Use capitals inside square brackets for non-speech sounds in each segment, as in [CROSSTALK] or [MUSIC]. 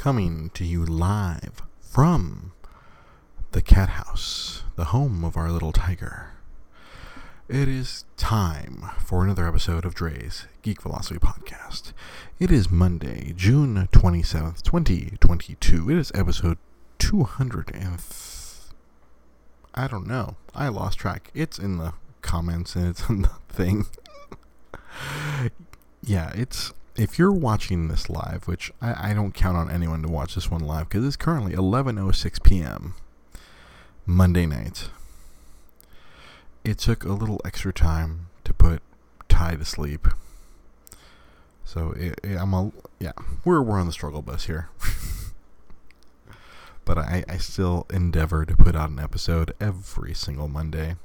coming to you live from the cat house, the home of our little tiger. It is time for another episode of Dre's Geek Philosophy Podcast. It is Monday, June 27th, 2022. It is episode 200 and... I don't know. I lost track. It's in the comments and it's in the [LAUGHS] thing. [LAUGHS] yeah, it's if you're watching this live, which I, I don't count on anyone to watch this one live because it's currently 11:06 p.m. Monday night. It took a little extra time to put Ty to sleep, so it, it, I'm a yeah we're we're on the struggle bus here. [LAUGHS] but I, I still endeavor to put out an episode every single Monday.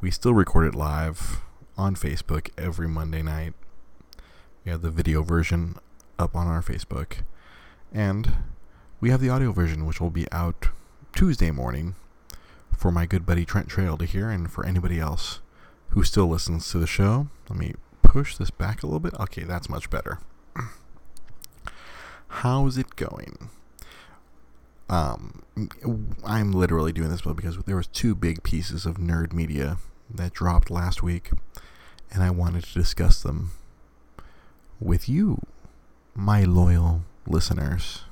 We still record it live on Facebook every Monday night we have the video version up on our Facebook. And we have the audio version, which will be out Tuesday morning for my good buddy Trent Trail to hear, and for anybody else who still listens to the show. Let me push this back a little bit. Okay, that's much better. [CLEARS THROAT] How's it going? Um, I'm literally doing this because there was two big pieces of nerd media that dropped last week, and I wanted to discuss them with you, my loyal listeners,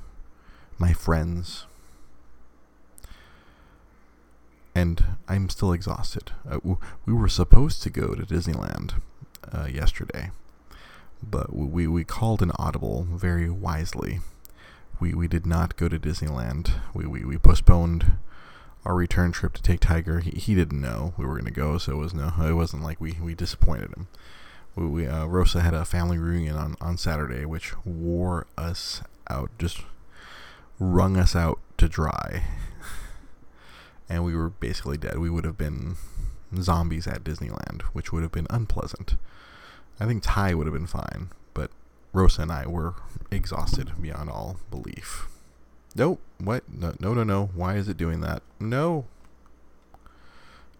my friends. And I'm still exhausted. Uh, we were supposed to go to Disneyland uh, yesterday, but we, we called an audible very wisely. We, we did not go to Disneyland. We, we, we postponed our return trip to take Tiger. He, he didn't know we were going to go, so it was no. It wasn't like we, we disappointed him we, we uh, Rosa had a family reunion on, on Saturday, which wore us out, just wrung us out to dry. [LAUGHS] and we were basically dead. We would have been zombies at Disneyland, which would have been unpleasant. I think Ty would have been fine, but Rosa and I were exhausted beyond all belief. Nope. What? No, no, no, no. Why is it doing that? No.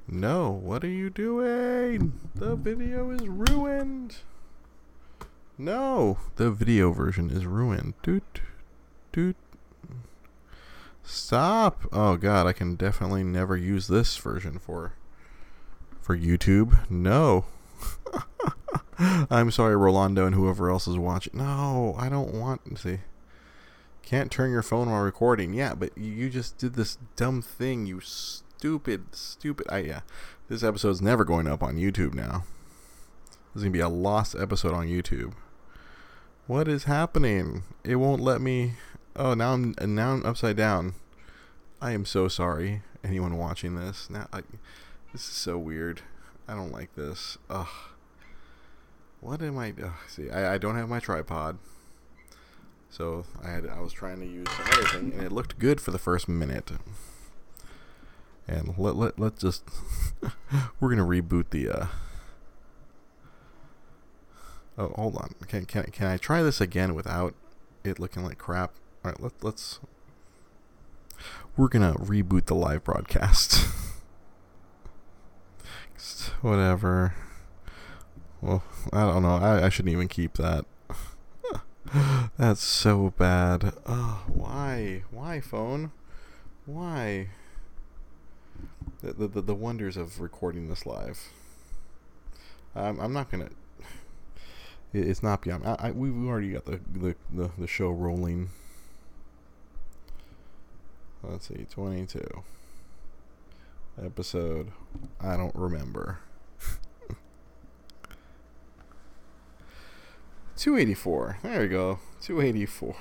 No, what are you doing? The video is ruined. No, the video version is ruined. Doot, doot. Stop. Oh god, I can definitely never use this version for for YouTube. No. [LAUGHS] I'm sorry, Rolando and whoever else is watching. No, I don't want to see. Can't turn your phone while recording. Yeah, but you just did this dumb thing, you stupid, stupid. I yeah, this episode's never going up on YouTube now. This is gonna be a lost episode on YouTube. What is happening? It won't let me. Oh, now I'm now I'm upside down. I am so sorry, anyone watching this. Now, I, this is so weird. I don't like this. Ugh. What am I? Ugh, see, I, I don't have my tripod. So I had I was trying to use some other thing, and it looked good for the first minute and let let let's just [LAUGHS] we're gonna reboot the. Uh, oh, hold on. Can can can I try this again without it looking like crap? All right, let let's. We're gonna reboot the live broadcast. [LAUGHS] Whatever. Well, I don't know. I, I shouldn't even keep that. [LAUGHS] That's so bad. Oh, why? Why, phone? Why? The, the, the wonders of recording this live. I'm, I'm not gonna. it's not beyond. I, I, we've already got the, the, the, the show rolling. Let's see, 22. Episode. I don't remember. [LAUGHS] 284. There we go. 284.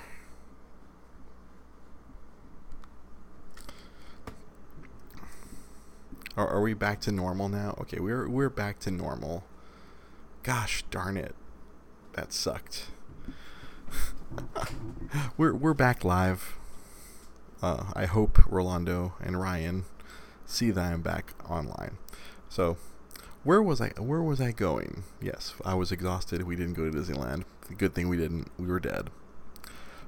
Are, are we back to normal now? Okay, we're we're back to normal. Gosh darn it, that sucked. [LAUGHS] we're we're back live. Uh, I hope Rolando and Ryan see that I'm back online. So, where was I? Where was I going? Yes, I was exhausted. We didn't go to Disneyland. Good thing we didn't. We were dead.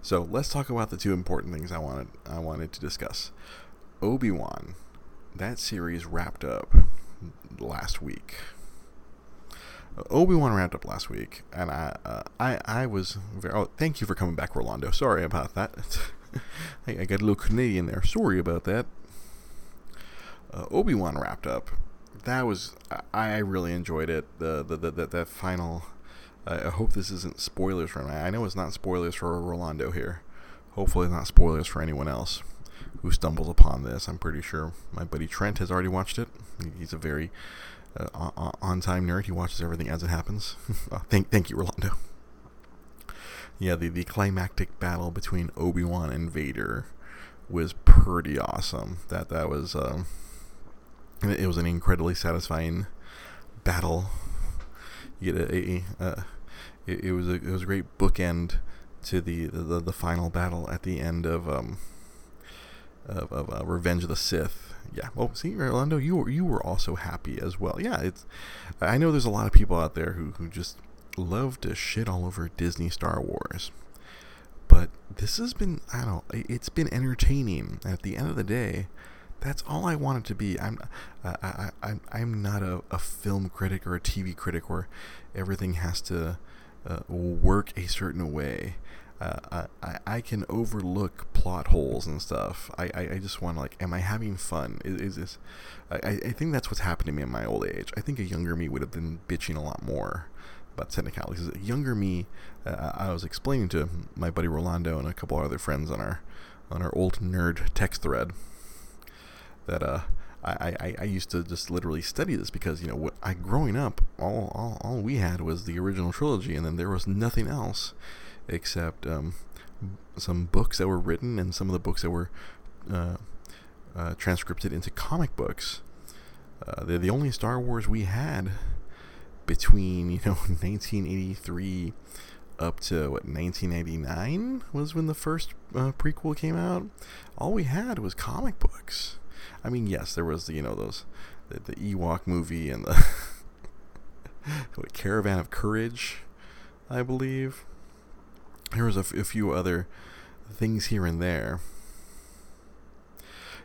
So let's talk about the two important things I wanted. I wanted to discuss. Obi Wan that series wrapped up last week. Obi Wan wrapped up last week, and I, uh, I, I was very. Oh, thank you for coming back, Rolando. Sorry about that. [LAUGHS] I, I got a little Canadian there. Sorry about that. Uh, Obi Wan wrapped up. That was I, I really enjoyed it. The the, the, the that final. I hope this isn't spoilers for me. I know it's not spoilers for Rolando here. Hopefully, not spoilers for anyone else who stumbles upon this. I'm pretty sure my buddy Trent has already watched it. He's a very uh, on time nerd. He watches everything as it happens. oh, [LAUGHS] thank, thank you, Rolando. Yeah, the, the climactic battle between Obi Wan and Vader was pretty awesome. That that was um, it was an incredibly satisfying battle. You get a, a, a it, it, was a it was a great bookend to the the, the final battle at the end of um of, of uh, Revenge of the Sith. Yeah, well, see, Rolando, you were you were also happy as well. Yeah, it's. I know there's a lot of people out there who who just love to shit all over Disney Star Wars, but this has been I don't. It's been entertaining. At the end of the day, that's all I want it to be. I'm I, I, I'm I'm not a, a film critic or a TV critic where everything has to uh, work a certain way. Uh, I, I can overlook plot holes and stuff. I, I, I just want to like, am I having fun? Is, is this? I, I think that's what's happened to me in my old age. I think a younger me would have been bitching a lot more about technicalities. A younger me, uh, I was explaining to my buddy Rolando and a couple other friends on our on our old nerd text thread that uh I, I, I used to just literally study this because you know what I growing up all, all all we had was the original trilogy and then there was nothing else except um, some books that were written and some of the books that were uh, uh, transcripted into comic books. Uh, they're the only Star Wars we had between you know [LAUGHS] 1983 up to what 1989 was when the first uh, prequel came out. All we had was comic books. I mean, yes, there was you know those the, the Ewok movie and the [LAUGHS] what, Caravan of Courage, I believe. There was a, f- a few other things here and there.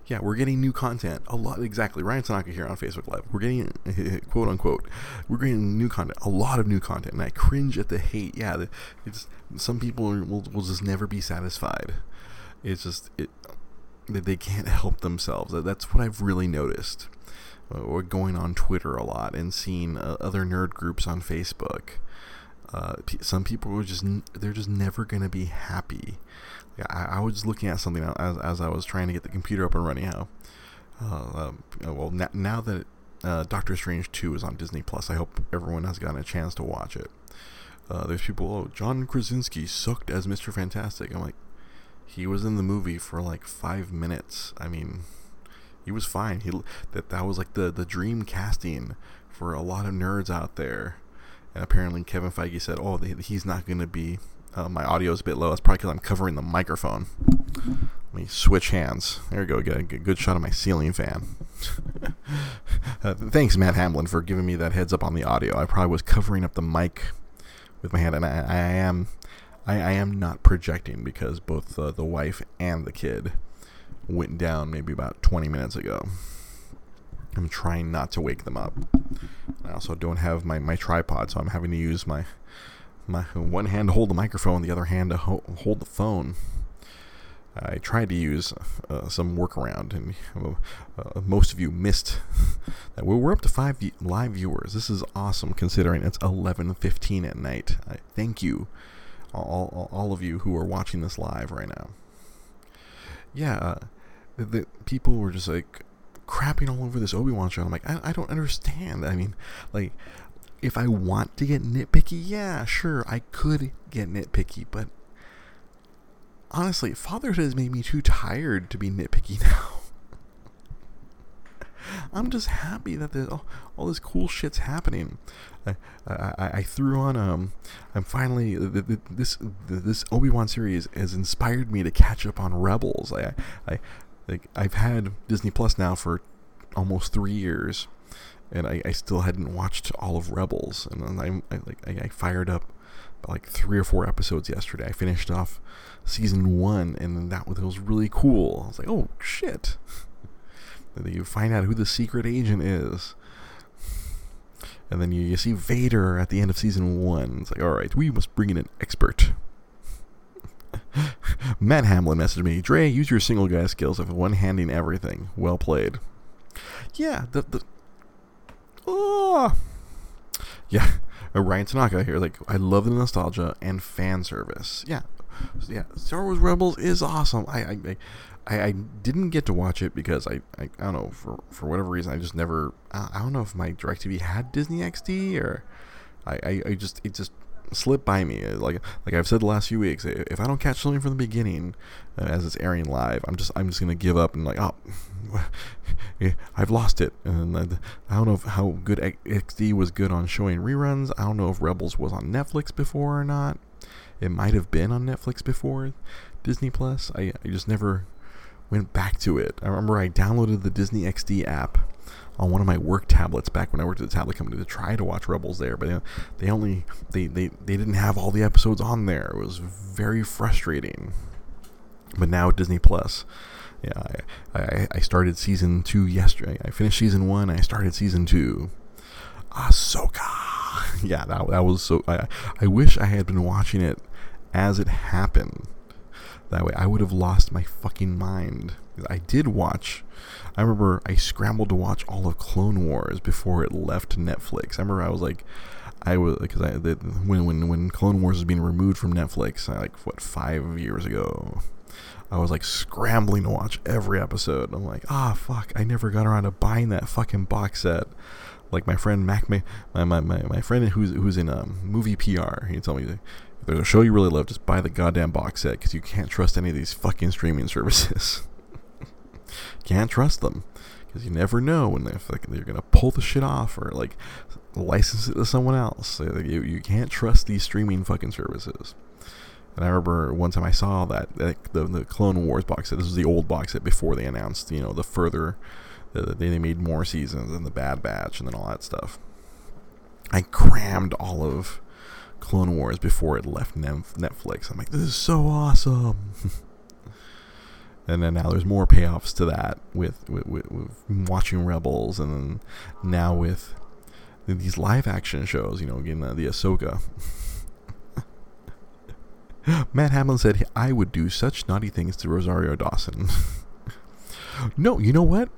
Yeah, we're getting new content a lot. Exactly, Ryan Tanaka here on Facebook Live. We're getting [LAUGHS] quote unquote. We're getting new content, a lot of new content, and I cringe at the hate. Yeah, it's some people will will just never be satisfied. It's just it that they can't [LAUGHS] help themselves. That's what I've really noticed. Uh, or going on Twitter a lot and seeing uh, other nerd groups on Facebook uh, some people are just they're just never gonna be happy. I, I was looking at something as, as I was trying to get the computer up and running. How, uh, um, well now, now that uh, Doctor Strange two is on Disney Plus, I hope everyone has gotten a chance to watch it. Uh, there's people, oh, John Krasinski sucked as Mister Fantastic. I'm like, he was in the movie for like five minutes. I mean, he was fine. He that that was like the the dream casting for a lot of nerds out there and apparently Kevin Feige said, "Oh, he's not going to be." Uh, my audio is a bit low. That's probably because I'm covering the microphone. Let me switch hands. There we go. Get a good shot of my ceiling fan. [LAUGHS] uh, thanks, Matt Hamlin, for giving me that heads up on the audio. I probably was covering up the mic with my hand, and I, I am, I, I, am not projecting because both uh, the wife and the kid went down maybe about 20 minutes ago. I'm trying not to wake them up. I also don't have my, my tripod, so I'm having to use my my one hand to hold the microphone, the other hand to ho- hold the phone. I tried to use uh, some workaround, and uh, most of you missed [LAUGHS] that. We're up to five live viewers. This is awesome, considering it's 11:15 at night. I thank you, all, all, of you who are watching this live right now. Yeah, uh, the people were just like, crapping all over this Obi Wan show. I'm like, I, I don't understand. I mean, like, if I want to get nitpicky, yeah, sure, I could get nitpicky, but honestly, fatherhood has made me too tired to be nitpicky [LAUGHS] now. I'm just happy that all, all this cool shit's happening. I, I, I threw on um I'm finally this this Obi Wan series has inspired me to catch up on Rebels. I I like I've had Disney Plus now for almost three years, and I, I still hadn't watched all of Rebels. And I, I like I, I fired up like three or four episodes yesterday. I finished off season one, and that was really cool. I was like, oh shit! [LAUGHS] And then you find out who the secret agent is. And then you, you see Vader at the end of season one. It's like, all right, we must bring in an expert. [LAUGHS] Matt Hamlin messaged me, Dre, use your single guy skills of one handing everything. Well played. Yeah, the the oh yeah. [LAUGHS] Ryan Tanaka here, like I love the nostalgia and fan service. Yeah, yeah. Star Wars Rebels is awesome. I I, I, I didn't get to watch it because I, I, I don't know for for whatever reason I just never I, I don't know if my Directv had Disney XD or I, I, I just it just slip by me. Like like I've said the last few weeks, if I don't catch something from the beginning uh, as it's airing live, I'm just I'm just gonna give up and like oh, [LAUGHS] I've lost it. And I don't know if, how good XD was good on showing reruns. I don't know if Rebels was on Netflix before or not. It might have been on Netflix before Disney Plus. I I just never went back to it. I remember I downloaded the Disney XD app on one of my work tablets back when I worked at the tablet company to try to watch Rebels there, but they only they, they they didn't have all the episodes on there. It was very frustrating. But now Disney Plus, yeah, I, I, I started season two yesterday. I finished season one. I started season two. Ahsoka. [LAUGHS] yeah, that that was so. I I wish I had been watching it as it happened. That way, I would have lost my fucking mind. I did watch I remember I scrambled to watch all of Clone Wars before it left Netflix. I remember I was like, I was because I the, when when when Clone Wars was being removed from Netflix, I, like what five years ago. I was like scrambling to watch every episode. I'm like, ah, fuck! I never got around to buying that fucking box set. Like my friend Mac, my my my, my friend who's who's in um, movie PR, he told me if there's a show you really love, just buy the goddamn box set because you can't trust any of these fucking streaming services. [LAUGHS] can't trust them because you never know when they're, like, they're gonna pull the shit off or like license it to someone else. You you can't trust these streaming fucking services. And I remember one time I saw that like, the the Clone Wars box set. This was the old box set before they announced you know the further the, they made more seasons and the Bad Batch and then all that stuff. I crammed all of Clone Wars before it left Netflix. I'm like, this is so awesome. [LAUGHS] and then now there's more payoffs to that with with, with, with watching Rebels, and then now with these live action shows. You know, again the, the Ahsoka. [LAUGHS] Matt Hamlin said I would do such naughty things to Rosario Dawson. [LAUGHS] no, you know what?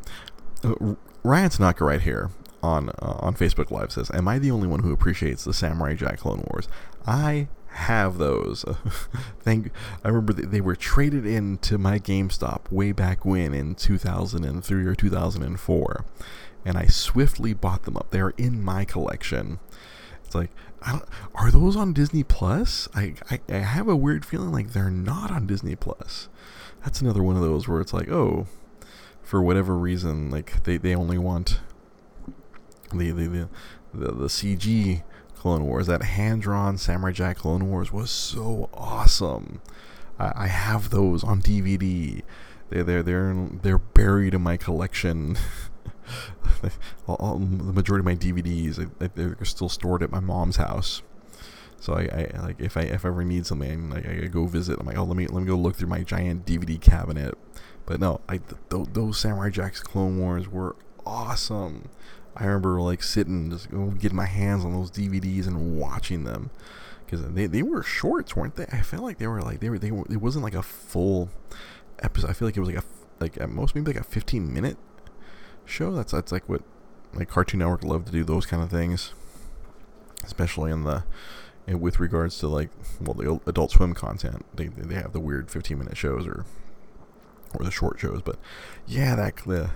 Uh, Ryan Tanaka right here on uh, on Facebook Live says, "Am I the only one who appreciates the Samurai Jack Clone Wars? I have those. [LAUGHS] Thank. I remember they were traded into my GameStop way back when in 2003 or 2004, and I swiftly bought them up. They're in my collection. It's like, are those on Disney Plus? I, I I have a weird feeling like they're not on Disney Plus. That's another one of those where it's like, oh, for whatever reason, like they, they only want the the the, the, the CG Clone Wars. That hand drawn Samurai Jack Clone Wars was so awesome. I, I have those on DVD. They're they're they're they're buried in my collection. [LAUGHS] all, all, the majority of my DVDs they're still stored at my mom's house. So I, I, like if I if ever need something, like I go visit. I'm like, oh, let me let me go look through my giant DVD cabinet. But no, I th- those Samurai Jack's Clone Wars were awesome. I remember like sitting, just getting my hands on those DVDs and watching them because they, they were shorts, weren't they? I felt like they were like they were they were. It wasn't like a full episode. I feel like it was like a like at most maybe like a 15 minute show. That's that's like what like Cartoon Network love to do those kind of things, especially in the eh, with regards to like well the Adult Swim content. They they have the weird 15 minute shows or or the short shows, but yeah, that the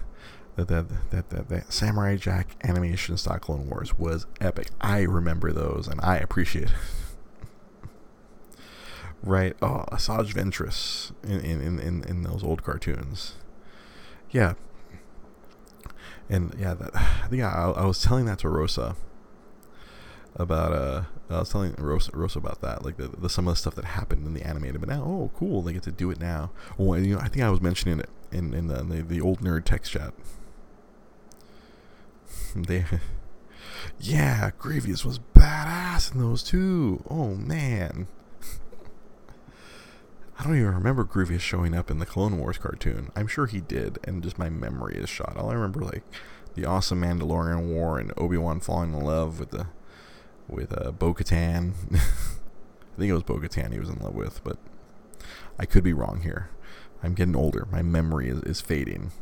that that, that, Samurai Jack animation style Clone Wars was epic. I remember those and I appreciate it. [LAUGHS] right. Oh, Asajj Ventress in, in, in, in those old cartoons. Yeah. And yeah, that, [SIGHS] I think I, I was telling that to Rosa about uh I was telling Rosa, Rosa about that like the, the some of the stuff that happened in the animated but now oh cool they get to do it now oh you know I think I was mentioning it in in the, the, the old nerd text chat [LAUGHS] they, yeah, Grievous was badass in those too. Oh man, [LAUGHS] I don't even remember Grievous showing up in the Clone Wars cartoon. I'm sure he did, and just my memory is shot. All I remember like the awesome Mandalorian War and Obi Wan falling in love with the with uh, Bo Katan. [LAUGHS] I think it was Bo Katan he was in love with, but I could be wrong here. I'm getting older. My memory is, is fading.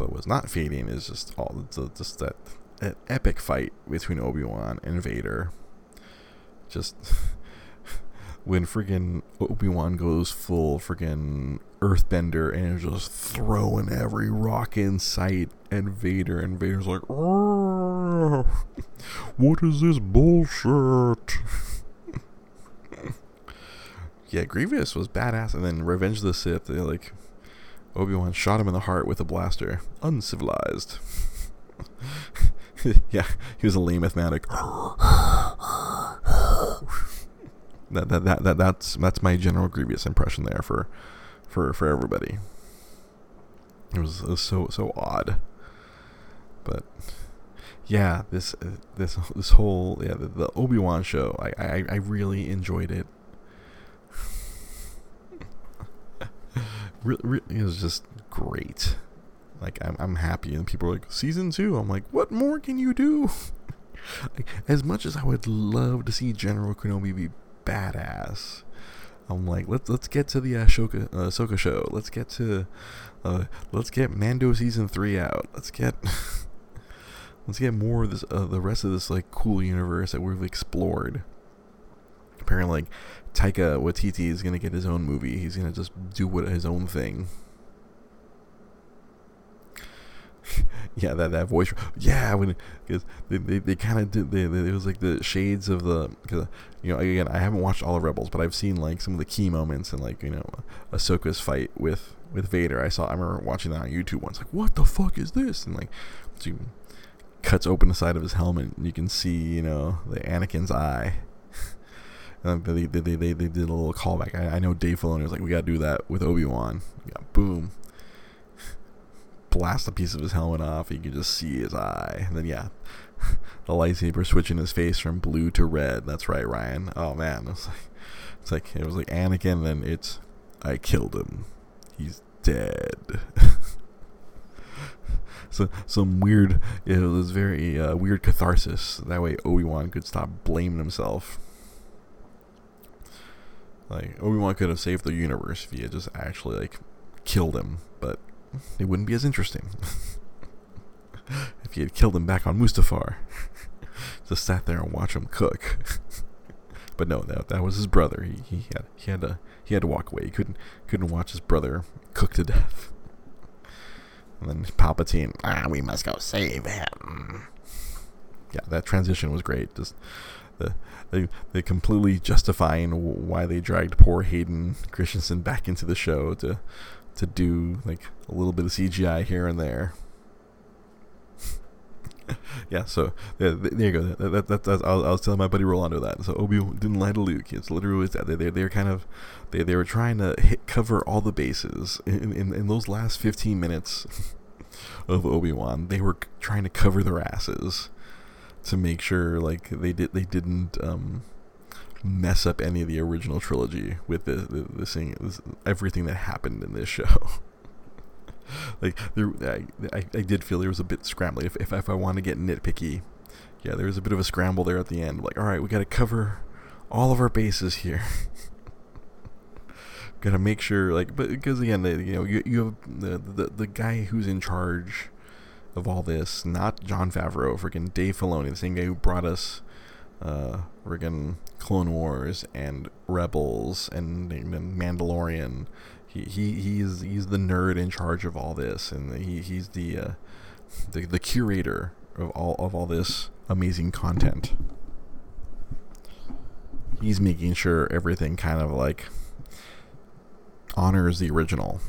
But what's not fading is just all just that, that epic fight between Obi Wan and Vader. Just [LAUGHS] when friggin' Obi Wan goes full friggin' Earthbender and is just throwing every rock in sight at Vader, and Vader's like, "What is this bullshit?" [LAUGHS] yeah, Grievous was badass, and then Revenge of the Sith, they like Obi Wan shot him in the heart with a blaster, uncivilized. [LAUGHS] yeah, he was a lame mathematic. that, that, that, that that's that's my general Grievous impression there for for for everybody. It was, it was so so odd, but yeah, this uh, this this whole yeah the, the Obi Wan show I, I I really enjoyed it. Really, really, it was just great. Like I'm I'm happy, and people are like season two. I'm like, what more can you do? [LAUGHS] as much as I would love to see General Kenobi be badass, I'm like, let's let's get to the Ahsoka uh, show. Let's get to, uh, let's get Mando season three out. Let's get, [LAUGHS] let's get more of this, uh, the rest of this like cool universe that we've explored. Apparently, like Taika Waititi is gonna get his own movie. He's gonna just do what his own thing. [LAUGHS] yeah, that that voice. Yeah, when because they, they, they kind of did. They, they, it was like the shades of the. Cause, you know, again, I haven't watched all the Rebels, but I've seen like some of the key moments and like you know, Ahsoka's fight with with Vader. I saw. I remember watching that on YouTube once. Like, what the fuck is this? And like, she cuts open the side of his helmet, and you can see you know the Anakin's eye. And they, they, they, they, they did a little callback. I, I know Dave Filoni was like, we gotta do that with Obi Wan. Yeah, boom [LAUGHS] blast a piece of his helmet off. You can just see his eye. And then yeah, [LAUGHS] the lightsaber switching his face from blue to red. That's right, Ryan. Oh man, it was like it's like it was like Anakin. Then it's I killed him. He's dead. [LAUGHS] so some weird. It was very uh, weird catharsis. That way Obi Wan could stop blaming himself. Like Obi Wan could have saved the universe if he had just actually like killed him, but it wouldn't be as interesting. [LAUGHS] if he had killed him back on Mustafar. [LAUGHS] Just sat there and watch him cook. [LAUGHS] but no, that that was his brother. He, he had he had to he had to walk away. He couldn't couldn't watch his brother cook to death. And then Palpatine, ah, we must go save him. Yeah, that transition was great. Just the they they completely justifying why they dragged poor Hayden Christensen back into the show to to do like a little bit of CGI here and there. [LAUGHS] yeah, so yeah, there you go. That, that, that, I, was, I was telling my buddy Rolando that. So Obi didn't lie to Luke. It's literally that. They, they, they're kind of they, they were trying to hit, cover all the bases in, in, in those last 15 minutes [LAUGHS] of Obi Wan. They were trying to cover their asses to make sure like they did they didn't um, mess up any of the original trilogy with the the, the thing, everything that happened in this show. [LAUGHS] like there, I, I, I did feel there was a bit scrambling. If, if if I want to get nitpicky, yeah, there was a bit of a scramble there at the end. Like, all right, we got to cover all of our bases here. [LAUGHS] got to make sure, like, but because again, the, you know, you you have the, the the guy who's in charge of all this, not Jon Favreau, freaking Dave Filoni, the same guy who brought us uh, friggin' Clone Wars and Rebels and, and Mandalorian. He, he he's he's the nerd in charge of all this, and he he's the uh, the the curator of all of all this amazing content. He's making sure everything kind of like honors the original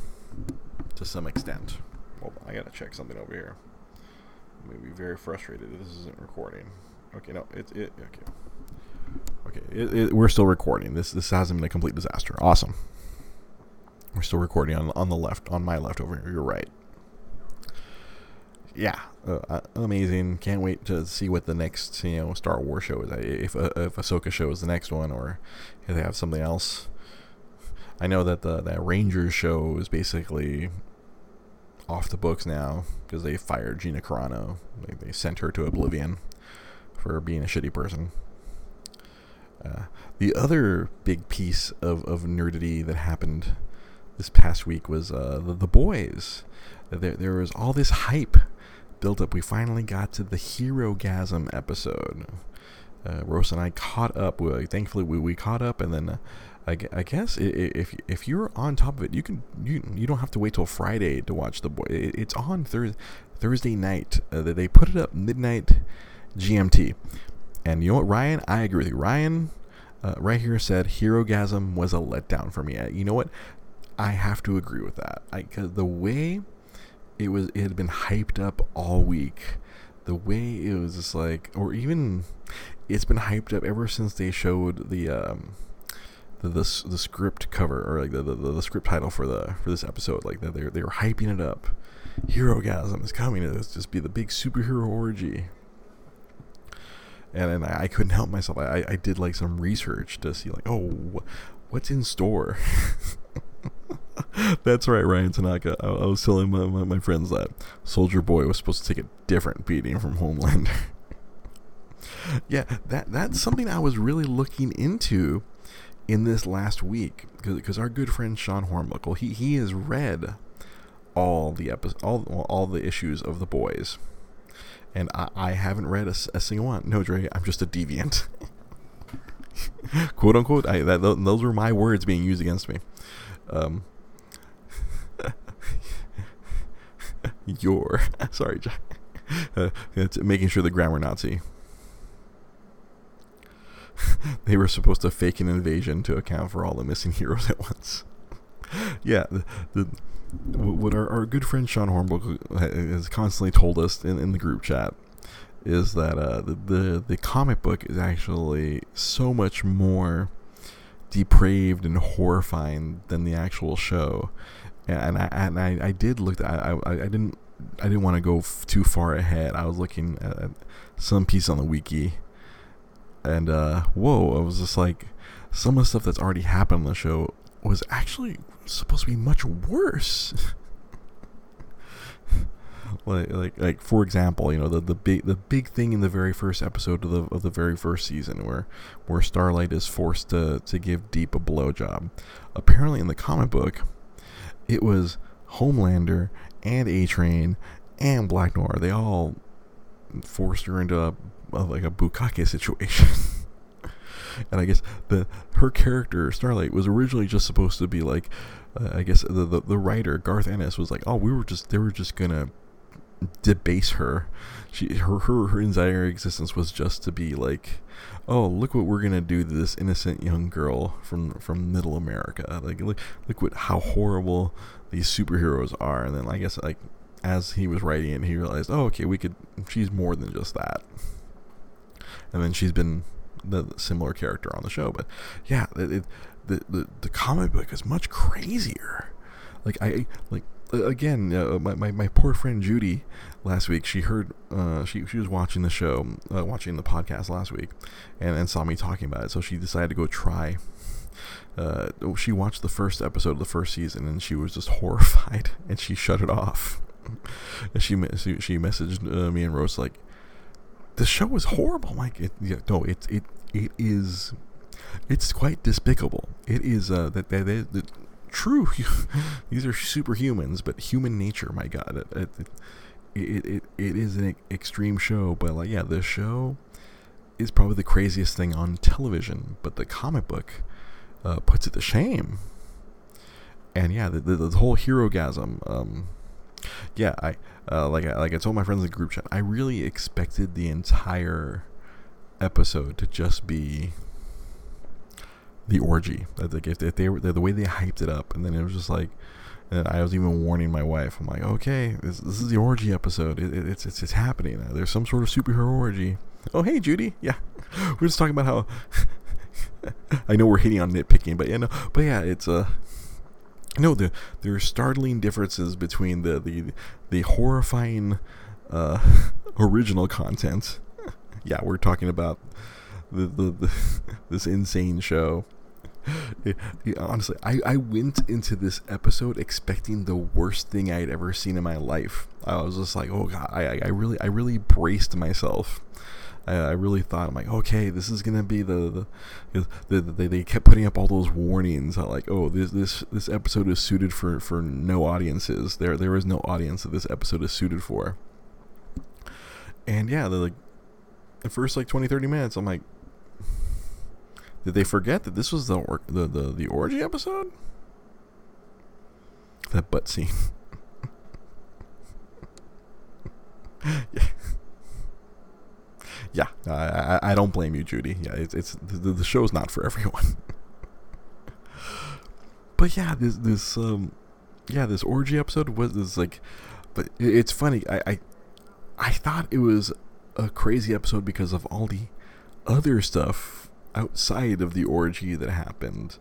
to some extent. Hold on, I gotta check something over here. I'm gonna be very frustrated if this isn't recording. Okay, no, it's it. Okay, okay, it, it, we're still recording. This this hasn't been a complete disaster. Awesome. We're still recording on on the left, on my left over here. You're right. Yeah, uh, uh, amazing. Can't wait to see what the next you know Star Wars show is. If uh, if Ahsoka show is the next one, or if they have something else. I know that the that Rangers show is basically off the books now because they fired Gina Carano. They, they sent her to oblivion for being a shitty person. Uh, the other big piece of, of nerdity that happened this past week was uh, the, the boys. There, there was all this hype built up. We finally got to the Herogasm episode. Uh, Rose and I caught up. We, thankfully, we, we caught up, and then I, I, guess if if you're on top of it, you can you you don't have to wait till Friday to watch the boy. It's on Thursday Thursday night. Uh, they put it up midnight GMT. And you know what, Ryan? I agree with you. Ryan, uh, right here said Herogasm was a letdown for me. you know what? I have to agree with that. I, cause the way it was, it had been hyped up all week. The way it was just like, or even it's been hyped up ever since they showed the um, the, the, the script cover or like the, the, the script title for the for this episode. Like they they were hyping it up. Herogasm is coming. It's just be the big superhero orgy and, and I, I, couldn't help myself. I, I did like some research to see like, oh, wh- what's in store. [LAUGHS] That's right, Ryan Tanaka. I, I was telling my, my, my, friends that Soldier Boy was supposed to take a different beating from Homelander. [LAUGHS] yeah, that that's something I was really looking into in this last week because our good friend Sean Hornbuckle he he has read all the epi- all all the issues of the boys and I, I haven't read a, a, single one. No, Dre, I'm just a deviant. [LAUGHS] Quote unquote. I, that, those were my words being used against me. Um, [LAUGHS] your [LAUGHS] sorry, uh, making sure the grammar Nazi. [LAUGHS] they were supposed to fake an invasion to account for all the missing [LAUGHS] heroes at once. yeah, the, the what our, our good friend Sean Hornbuckle has constantly told us in, in the group chat is that uh, the, the the comic book is actually so much more depraved and horrifying than the actual show, and I and I, I did look I, I, I didn't I didn't want to go f- too far ahead. I was looking at some piece on the wiki, and uh, whoa, I was just like some of the stuff that's already happened on the show was actually supposed to be much worse. [LAUGHS] like, like, like for example, you know the, the big the big thing in the very first episode of the of the very first season, where where Starlight is forced to to give Deep a blowjob. Apparently, in the comic book, it was Homelander and A Train and Black Noir. They all forced her into a, a like a bukkake situation. [LAUGHS] and I guess the her character Starlight was originally just supposed to be like, uh, I guess the, the, the writer Garth Ennis was like, oh, we were just they were just gonna debase her. She her her her entire existence was just to be like, oh, look what we're gonna do to this innocent young girl from from Middle America. Like look look what how horrible these superheroes are. And then I guess like as he was writing it, he realized, oh, okay, we could. She's more than just that. And then she's been the similar character on the show. But yeah, it, it, the, the the comic book is much crazier. Like I like again, uh, my, my, my poor friend Judy last week. She heard uh, she she was watching the show, uh, watching the podcast last week, and, and saw me talking about it. So she decided to go try. Uh, she watched the first episode of the first season and she was just [LAUGHS] horrified and she shut it off. and she she messaged uh, me and Rose like, the show was horrible. Like it, yeah, no, it it it is, it's quite despicable. It is uh that that, that true. [LAUGHS] these are superhumans, but human nature. My God, it it it, it, it is an extreme show. But like, yeah, the show is probably the craziest thing on television. But the comic book uh, puts it to shame. And yeah, the the, the whole Herogasm. Um, yeah, I uh, like I, like I told my friends in the group chat, I really expected the entire episode to just be the orgy. Like if, if they were the way they hyped it up, and then it was just like, and I was even warning my wife. I'm like, okay, this, this is the orgy episode. It, it, it's, it's it's happening. There's some sort of superhero orgy. Oh hey Judy, [LAUGHS] yeah, we're just talking about how. [LAUGHS] I know we're hitting on nitpicking, but yeah, no, but yeah, it's a. Uh, no, there there are startling differences between the the the horrifying uh, [LAUGHS] original content. [LAUGHS] yeah, we're talking about the, the, the [LAUGHS] this insane show. Honestly, I, I went into this episode expecting the worst thing I'd ever seen in my life. I was just like, oh god, I, I really I really braced myself I, I really thought I'm like, okay, this is gonna be the the, the, the they, they kept putting up all those warnings like, oh, this this this episode is suited for for no audiences. There there is no audience that this episode is suited for. And yeah, the like the first like 20 30 minutes, I'm like, did they forget that this was the or- the, the the orgy episode? That butt scene. [LAUGHS] yeah. Yeah, I, I, don't blame you, Judy. Yeah, it's it's the, the show's not for [LAUGHS] everyone. but yeah, this this um, yeah, this orgy episode was this like, but it's funny. I, I I thought it was a crazy episode because of all the other stuff outside of the orgy that happened.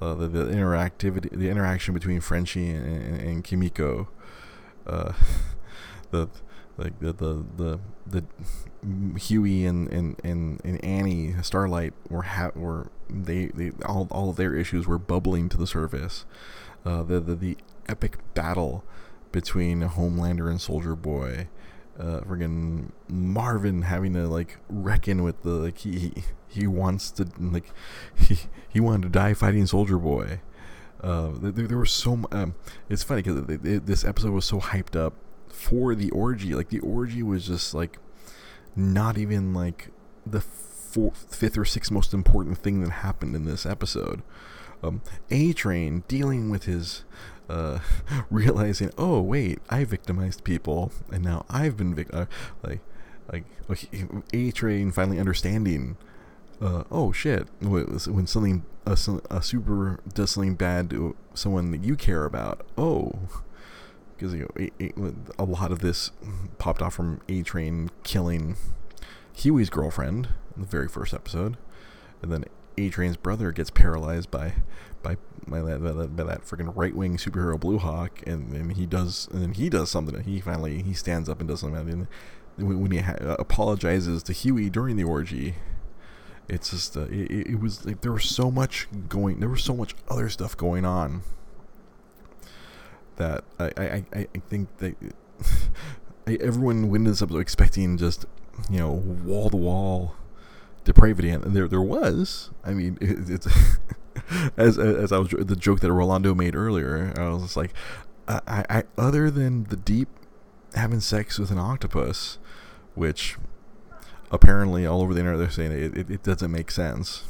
Uh, the, the interactivity, the interaction between Frenchie and, and, and Kimiko, uh, [LAUGHS] the like the the the, the Huey and, and, and, and Annie Starlight were ha- were they, they all all of their issues were bubbling to the surface. Uh, the, the the epic battle between Homelander and Soldier Boy, uh, friggin' Marvin having to like reckon with the like he he, wants to like [LAUGHS] he he wanted to die fighting Soldier Boy. Uh, there, there was so um, it's funny because this episode was so hyped up for the orgy. Like the orgy was just like not even like the fourth, fifth or sixth most important thing that happened in this episode. Um, a Train dealing with his uh, [LAUGHS] realizing, oh wait, I victimized people, and now I've been vic- uh, like, like A Train finally understanding. Uh, oh shit! When something a, a super does something bad to someone that you care about, oh, because you know, a, a, a, lot of this popped off from A Train killing Huey's girlfriend in the very first episode, and then A Train's brother gets paralyzed by by by that, that, that freaking right wing superhero Blue Hawk, and then he does and then he does something. He finally he stands up and does something. And when he ha- uh, apologizes to Huey during the orgy, it's just uh, it, it was like there was so much going. There was so much other stuff going on that I I, I, think that [LAUGHS] everyone went into episode expecting just you know wall to wall depravity, and there there was. I mean, [LAUGHS] it, it's [LAUGHS] as as I was the joke that Rolando made earlier. I was just like, I, I other than the deep having sex with an octopus, which apparently all over the internet they're saying it, it, it doesn't make sense.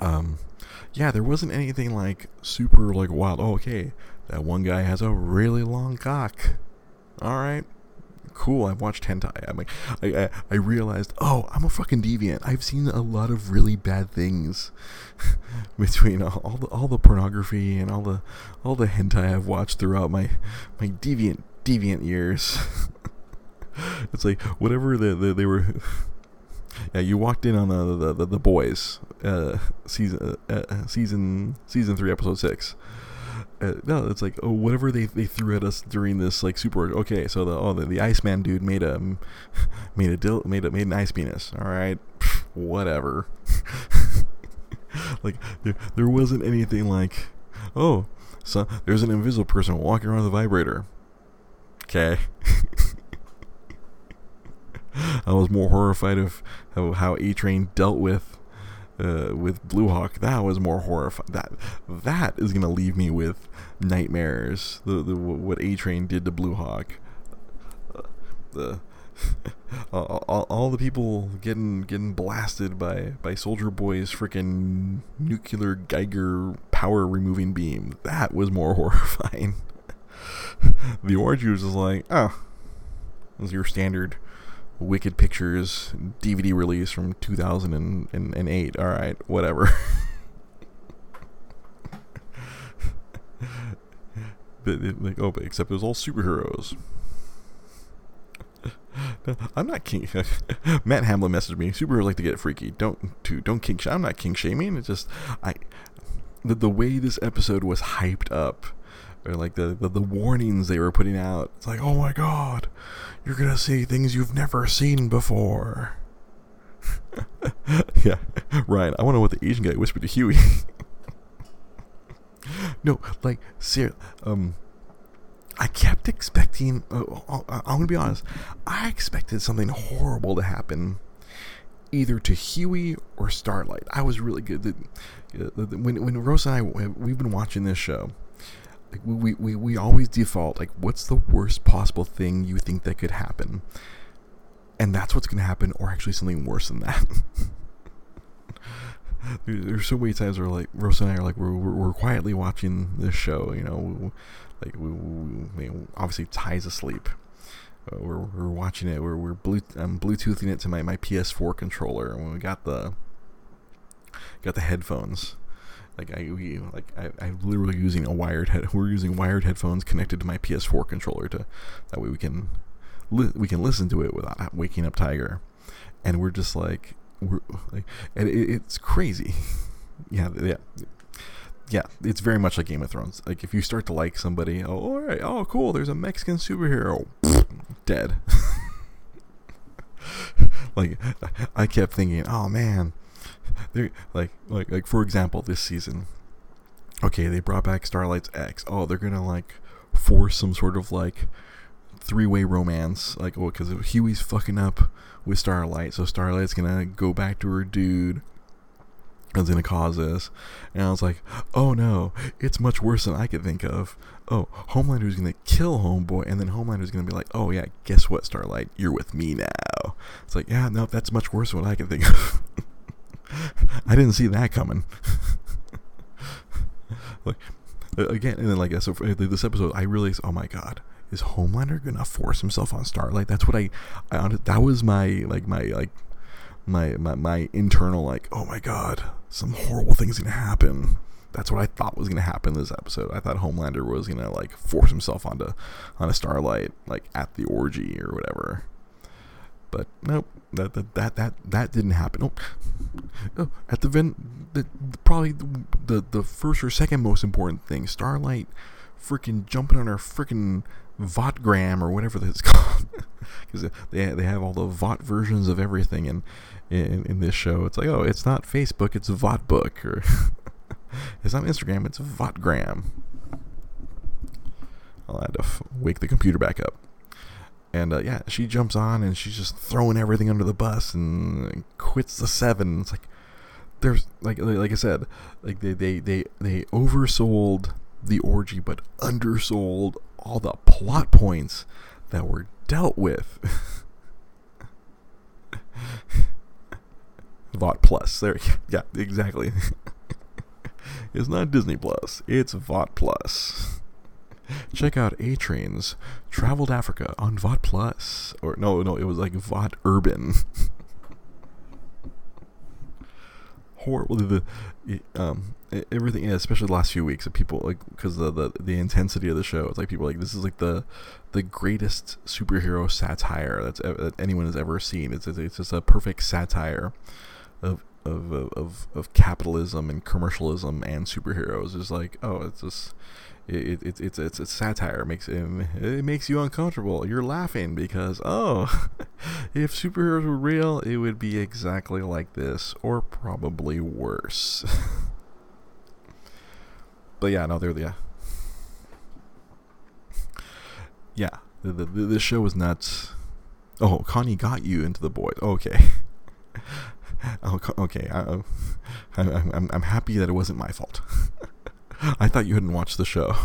Um, yeah, there wasn't anything like super like wild. Oh, okay, that one guy has a really long cock. All right, cool. I've watched hentai. I'm like, I, I, I realized, oh, I'm a fucking deviant. I've seen a lot of really bad things [LAUGHS] between all the all the pornography and all the all the hentai I've watched throughout my my deviant deviant years. [LAUGHS] it's like whatever the, the they were [LAUGHS] yeah, you walked in on the the, the, the boys uh, season uh, uh, season season three episode six. Uh, no, it's like oh whatever they, they threw at us during this like super. Okay, so the oh the, the Iceman dude made a [LAUGHS] made a dil- made a made an ice penis. All right, [LAUGHS] whatever. [LAUGHS] like there, there wasn't anything like oh so there's an invisible person walking around with a vibrator. Okay. I was more horrified of how, A Train dealt with uh, with Blue Hawk. That was more horrifying. That that is gonna leave me with nightmares. The, the what A Train did to Blue Hawk. Uh, the [LAUGHS] all, all, all, the people getting getting blasted by by Soldier Boy's freaking nuclear Geiger power removing beam. That was more [LAUGHS] horrifying. the orgy was just like, oh, it was your standard Wicked Pictures DVD release from 2008. All right, whatever. [LAUGHS] like, oh, but except it was all superheroes. [LAUGHS] I'm not king. [LAUGHS] Matt Hamlin messaged me. Superheroes like to get freaky. Don't to don't king. I'm not king shaming. It's just I. The, the way this episode was hyped up, or like the, the the warnings they were putting out. It's like, oh my god, you're gonna see things you've never seen before. [LAUGHS] yeah, Ryan. I know what the Asian guy whispered to Huey. [LAUGHS] no, like, ser- um, I kept expecting. Uh, I'm gonna be honest. I expected something horrible to happen, either to Huey or Starlight. I was really good. The, when when Rose and I we've been watching this show, like we, we we always default like, what's the worst possible thing you think that could happen, and that's what's gonna happen, or actually something worse than that. [LAUGHS] there's so many times where like Rose and I are like we're, we're, we're quietly watching this show, you know, like we, we, we obviously Ty's asleep. Uh, we're, we're watching it. We're we're blue, I'm Bluetoothing it to my, my PS4 controller, and we got the got the headphones. Like I we like I I'm literally using a wired head. [LAUGHS] We're using wired headphones connected to my PS4 controller to that way we can li- we can listen to it without waking up Tiger. And we're just like we're like, and it, it's crazy. [LAUGHS] yeah, yeah yeah, it's very much like Game of Thrones. Like if you start to like somebody, oh, all right, oh, cool, there's a Mexican superhero, [LAUGHS] dead. like I kept thinking, oh man, [LAUGHS] they like like like for example, this season. Okay, they brought back Starlight's ex. Oh, they're gonna like force some sort of like three-way romance, like oh, because Hughie's fucking up with Starlight, so Starlight's gonna go back to her dude that's to cause this. And I was like, oh no, it's much worse than I could think of. Oh, Homelander's to kill Homeboy, and then Homelander's to be like, oh yeah, guess what, Starlight? You're with me now. It's like, yeah, no, that's much worse than what I could think of. [LAUGHS] [LAUGHS] I didn't see that coming. [LAUGHS] like, again, and then like, so this episode, I realized, oh my god, is Homelander gonna force himself on Starlight? That's what I, I that was my like my like my, my my internal like, oh my god, some horrible things gonna happen. That's what I thought was gonna happen this episode. I thought Homelander was gonna like force himself onto on a starlight like at the orgy or whatever. But nope, that that that that, that didn't happen. Nope. Oh, at the vent, the, probably the, the the first or second most important thing, Starlight, freaking jumping on her freaking Votgram or whatever that's [LAUGHS] called, because they they have all the Vought versions of everything, and in, in this show. It's like, oh, it's not Facebook, it's Votbook, or [LAUGHS] it's not Instagram, it's Votgram. I'll have to f- wake the computer back up. And uh, yeah, she jumps on and she's just throwing everything under the bus and quits the seven. It's like there's like like I said, like they they they they oversold the orgy, but undersold all the plot points that were dealt with. [LAUGHS] Vought Plus. There, yeah, exactly. [LAUGHS] it's not Disney Plus. It's Vought Plus. Check out A Train's Traveled Africa on Vought Plus. Or no, no, it was like Vought Urban. [LAUGHS] Horrible. The, um, everything, yeah, especially the last few weeks of people like because the, the the intensity of the show. It's like people like this is like the the greatest superhero satire that's that anyone has ever seen. It's it's just a perfect satire of of, of, of capitalism and commercialism and superheroes is like oh it's just it, it, it's it's it's satire. It makes it, it makes you uncomfortable. You're laughing because oh [LAUGHS] if superheroes were real it would be exactly like this or probably worse. [LAUGHS] But yeah no they're the yeah the, the, the, the show was nuts. Oh connie got you into the boys okay. [LAUGHS] Oh, okay. I'm I'm, I'm happy that it wasn't my fault. [LAUGHS] I thought you hadn't watched the show. [LAUGHS]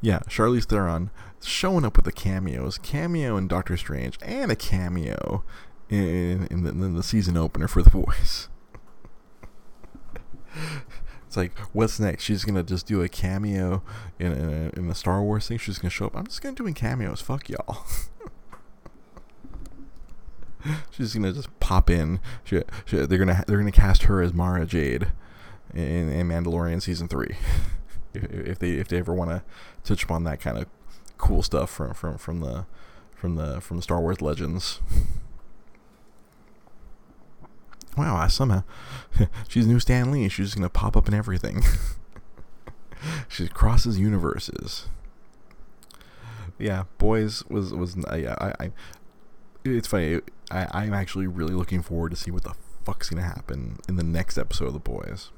yeah, Charlize Theron showing up with the cameos, cameo in Doctor Strange, and a cameo in in the, in the season opener for The Voice. [LAUGHS] It's like, what's next? She's gonna just do a cameo in in, in the Star Wars thing. She's gonna show up. I'm just gonna doing cameos. Fuck y'all. She's gonna just pop in. She, she, they're gonna they're gonna cast her as Mara Jade in, in Mandalorian season three. [LAUGHS] if, if they if they ever want to touch upon that kind of cool stuff from from from the from the from the Star Wars legends. Wow, I somehow [LAUGHS] she's new Stan Lee. She's just gonna pop up in everything. [LAUGHS] she crosses universes. Yeah, boys was was uh, yeah. I, I it's funny. I, I'm actually really looking forward to see what the fuck's gonna happen in the next episode of The Boys.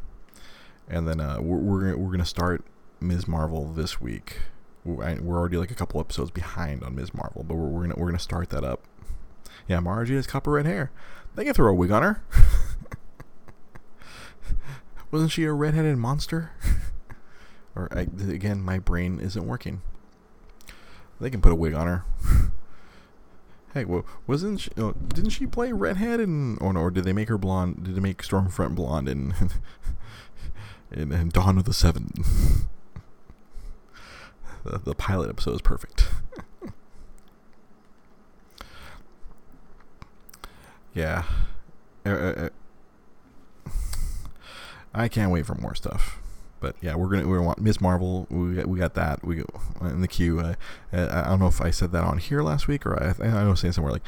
And then uh, we're we're we're gonna start Ms. Marvel this week. We're already like a couple episodes behind on Ms. Marvel, but we're, we're gonna we're gonna start that up. Yeah, Margie has copper red hair. They can throw a wig on her. [LAUGHS] Wasn't she a redheaded monster? [LAUGHS] or I, again, my brain isn't working. They can put a wig on her. [LAUGHS] hey, well, wasn't she? Oh, didn't she play redhead in? Or, or did they make her blonde? Did they make Stormfront blonde in in, in Dawn of the Seven? [LAUGHS] the, the pilot episode is perfect. [LAUGHS] yeah. Uh, uh, uh, I can't wait for more stuff. But yeah, we're gonna we want Ms. Marvel. We got, we got that. We in the queue. I don't know if I said that on here last week or I I was saying somewhere like.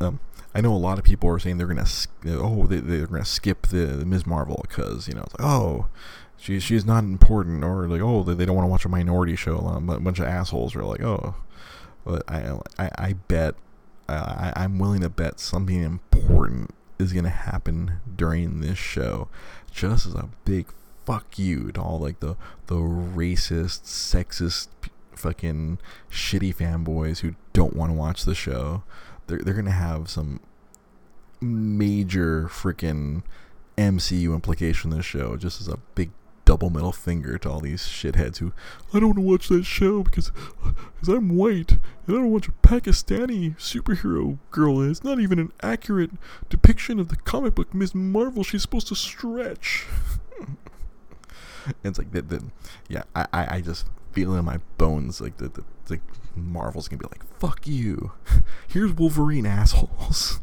Um, I know a lot of people are saying they're gonna oh they they're gonna skip the, the Ms. Marvel because you know it's like oh she she's not important or like oh they, they don't want to watch a minority show but a bunch of assholes are like oh but I I, I bet I, I'm willing to bet something important is gonna happen during this show just as a big fuck you to all like the the racist, sexist, fucking shitty fanboys who don't want to watch the show. They're they're gonna have some major freaking MCU implication in this show, just as a big double middle finger to all these shitheads who I don't want to watch that show because because I'm white and I don't watch a Pakistani superhero girl. It's not even an accurate depiction of the comic book Ms. Marvel. She's supposed to stretch. And it's like that. Yeah, I, I, I just feel in my bones like the, the Marvel's gonna be like, fuck you. Here's Wolverine assholes.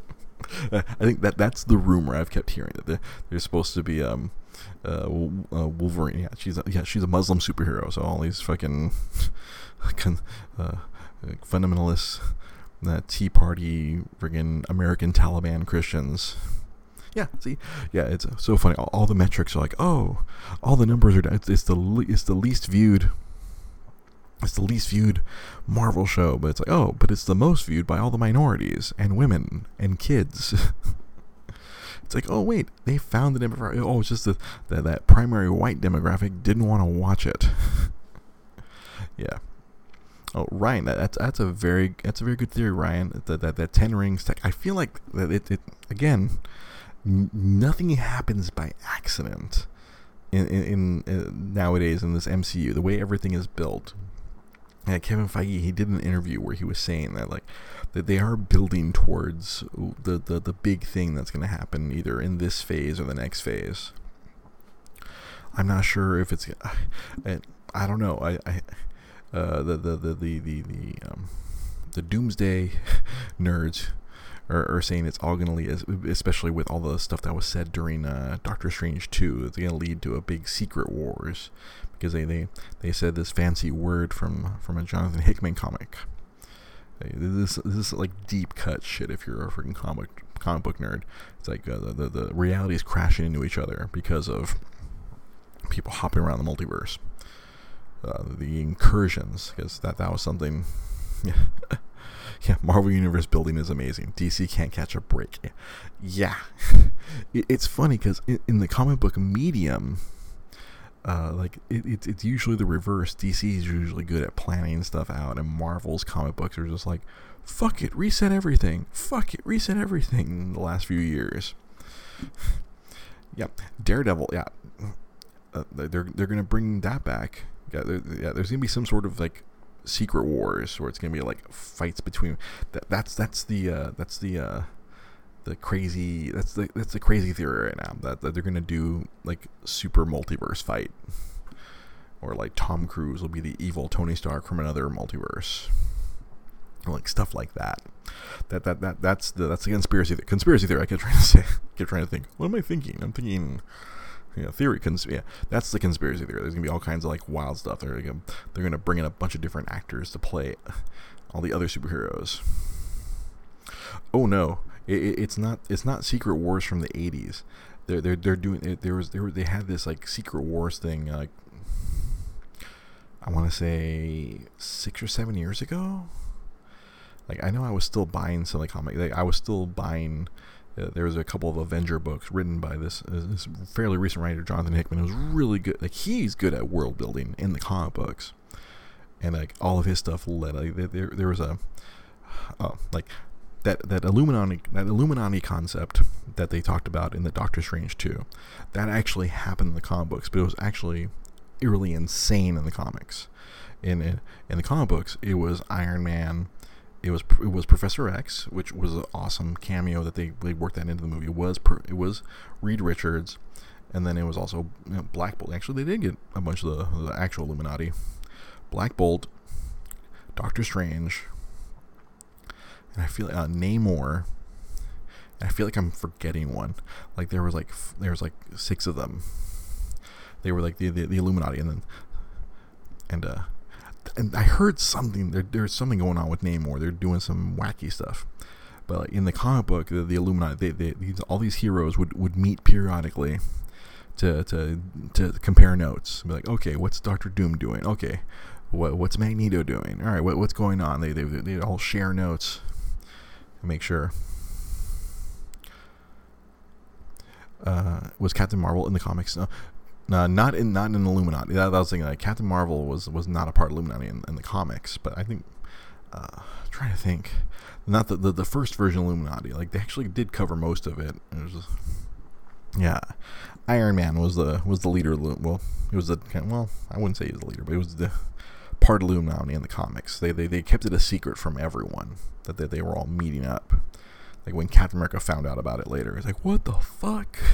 [LAUGHS] I think that that's the rumor I've kept hearing that they they're supposed to be um uh, uh, Wolverine. Yeah, she's a, yeah she's a Muslim superhero. So all these fucking [LAUGHS] uh, fundamentalists, uh, Tea Party, friggin' American Taliban Christians. Yeah, see, yeah, it's so funny. All, all the metrics are like, oh, all the numbers are. It's, it's the it's the least viewed it's the least viewed Marvel show, but it's like, oh, but it's the most viewed by all the minorities and women and kids. [LAUGHS] it's like, oh wait, they found the demographic. Oh, it's just that that primary white demographic didn't want to watch it. [LAUGHS] yeah. Oh, Ryan, that, that's that's a very that's a very good theory, Ryan. That that, that ten rings. Tech, I feel like that it, it again, n- nothing happens by accident. In, in, in, uh, nowadays in this MCU, the way everything is built, yeah, Kevin Feige he did an interview where he was saying that like that they are building towards the the, the big thing that's going to happen either in this phase or the next phase. I'm not sure if it's I, [SIGHS] I don't know I, I uh, the, the the the the the um, the doomsday [LAUGHS] nerds are, are saying it's all going to lead, especially with all the stuff that was said during uh, Doctor Strange 2, it's going to lead to a big secret wars because they, they, they said this fancy word from, from a Jonathan Hickman comic. This, this is like deep cut shit if you're a freaking comic comic book nerd. It's like uh, the, the, the reality is crashing into each other because of people hopping around the multiverse. Uh, the incursions, because that, that was something. [LAUGHS] Yeah. [LAUGHS] yeah, Marvel Universe building is amazing. DC can't catch a break. Yeah, [LAUGHS] it's funny because in, in, the comic book medium, uh, like it, it, it's usually the reverse. DC is usually good at planning stuff out, and Marvel's comic books are just like, fuck it, reset everything. Fuck it, reset everything. In the last few years. [LAUGHS] yeah, Daredevil. Yeah, uh, they're they're gonna bring that back. Yeah, yeah, there's gonna be some sort of like Secret Wars, where it's gonna be like fights between. That, that's that's the uh, that's the uh, the crazy that's the that's the crazy theory right now that, that they're gonna do like super multiverse fight, or like Tom Cruise will be the evil Tony Stark from another multiverse, like stuff like that. That that that that's the that's the conspiracy th- conspiracy theory. I kept trying to say, [LAUGHS] kept trying to think. What am I thinking? I'm thinking you know, theory. Cons- yeah, that's the conspiracy theory. There's gonna be all kinds of like wild stuff. They're gonna they're gonna bring in a bunch of different actors to play all the other superheroes. Oh no, it, it's not it's not Secret Wars from the '80s. They're they're they're doing there was there they had this like Secret Wars thing like I want to say six or seven years ago. Like I know I was still buying some like comic like I was still buying uh, there was a couple of Avenger books written by this uh, this fairly recent writer, Jonathan Hickman, who's really good. Like he's good at world building in the comic books, and like all of his stuff led. Like, there, there was a uh, like that that Illuminati that Illuminati concept that they talked about in the Doctor Strange 2, that actually happened in the comic books, but it was actually eerily insane in the comics. In in, in the comic books, it was Iron Man it was it was Professor X, which was an awesome cameo that they, they worked that into the movie. It was it was Reed Richards, and then it was also you know, Black Bolt. Actually, they did get a bunch of the, the actual Illuminati. Black Bolt, Doctor Strange, and I feel uh, Namor. I feel like I'm forgetting one. Like there was like there was like six of them. They were like the the, the Illuminati, and then and uh and I heard something. There, there's something going on with Namor. They're doing some wacky stuff. But like in the comic book, the, the Illuminati, they, they, these, all these heroes would, would meet periodically to to to compare notes. Be like, okay, what's Doctor Doom doing? Okay, what what's Magneto doing? All right, what, what's going on? They they they all share notes make sure. Uh, was Captain Marvel in the comics? No, uh, not in not in Illuminati. That, that was thinking like Captain Marvel was was not a part of Illuminati in, in the comics, but I think uh, trying to think, not the, the, the first version of Illuminati. Like they actually did cover most of it. It was, yeah, Iron Man was the was the leader. Well, it was the well, I wouldn't say he was the leader, but it was the part of Illuminati in the comics. They they, they kept it a secret from everyone that they, they were all meeting up. Like when Captain America found out about it later, it's like, what the fuck? [LAUGHS]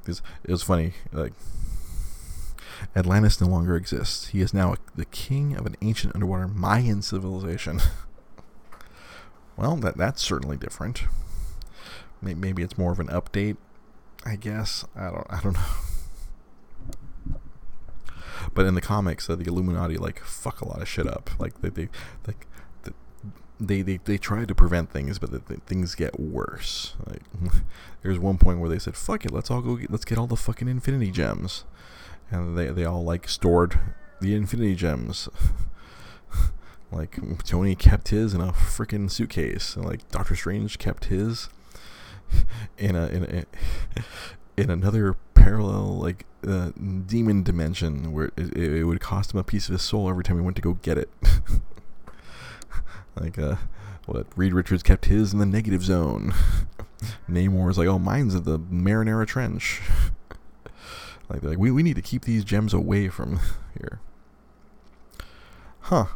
Because it was funny, like Atlantis no longer exists. He is now a, the king of an ancient underwater Mayan civilization. [LAUGHS] well, that that's certainly different. Maybe it's more of an update. I guess I don't. I don't know. But in the comics, uh, the Illuminati like fuck a lot of shit up. Like they, they like they, they, they try to prevent things, but the, the things get worse. Like, [LAUGHS] there's one point where they said, "Fuck it, let's all go. Get, let's get all the fucking Infinity Gems," and they they all like stored the Infinity Gems. [LAUGHS] like Tony kept his in a freaking suitcase, and like Doctor Strange kept his [LAUGHS] in a in a in another parallel like uh, demon dimension where it, it would cost him a piece of his soul every time he went to go get it. [LAUGHS] Like, uh, what Reed Richards kept his in the negative zone. [LAUGHS] Namor is like, oh, mine's at the Marinara Trench. [LAUGHS] like, like we, we need to keep these gems away from here. Huh.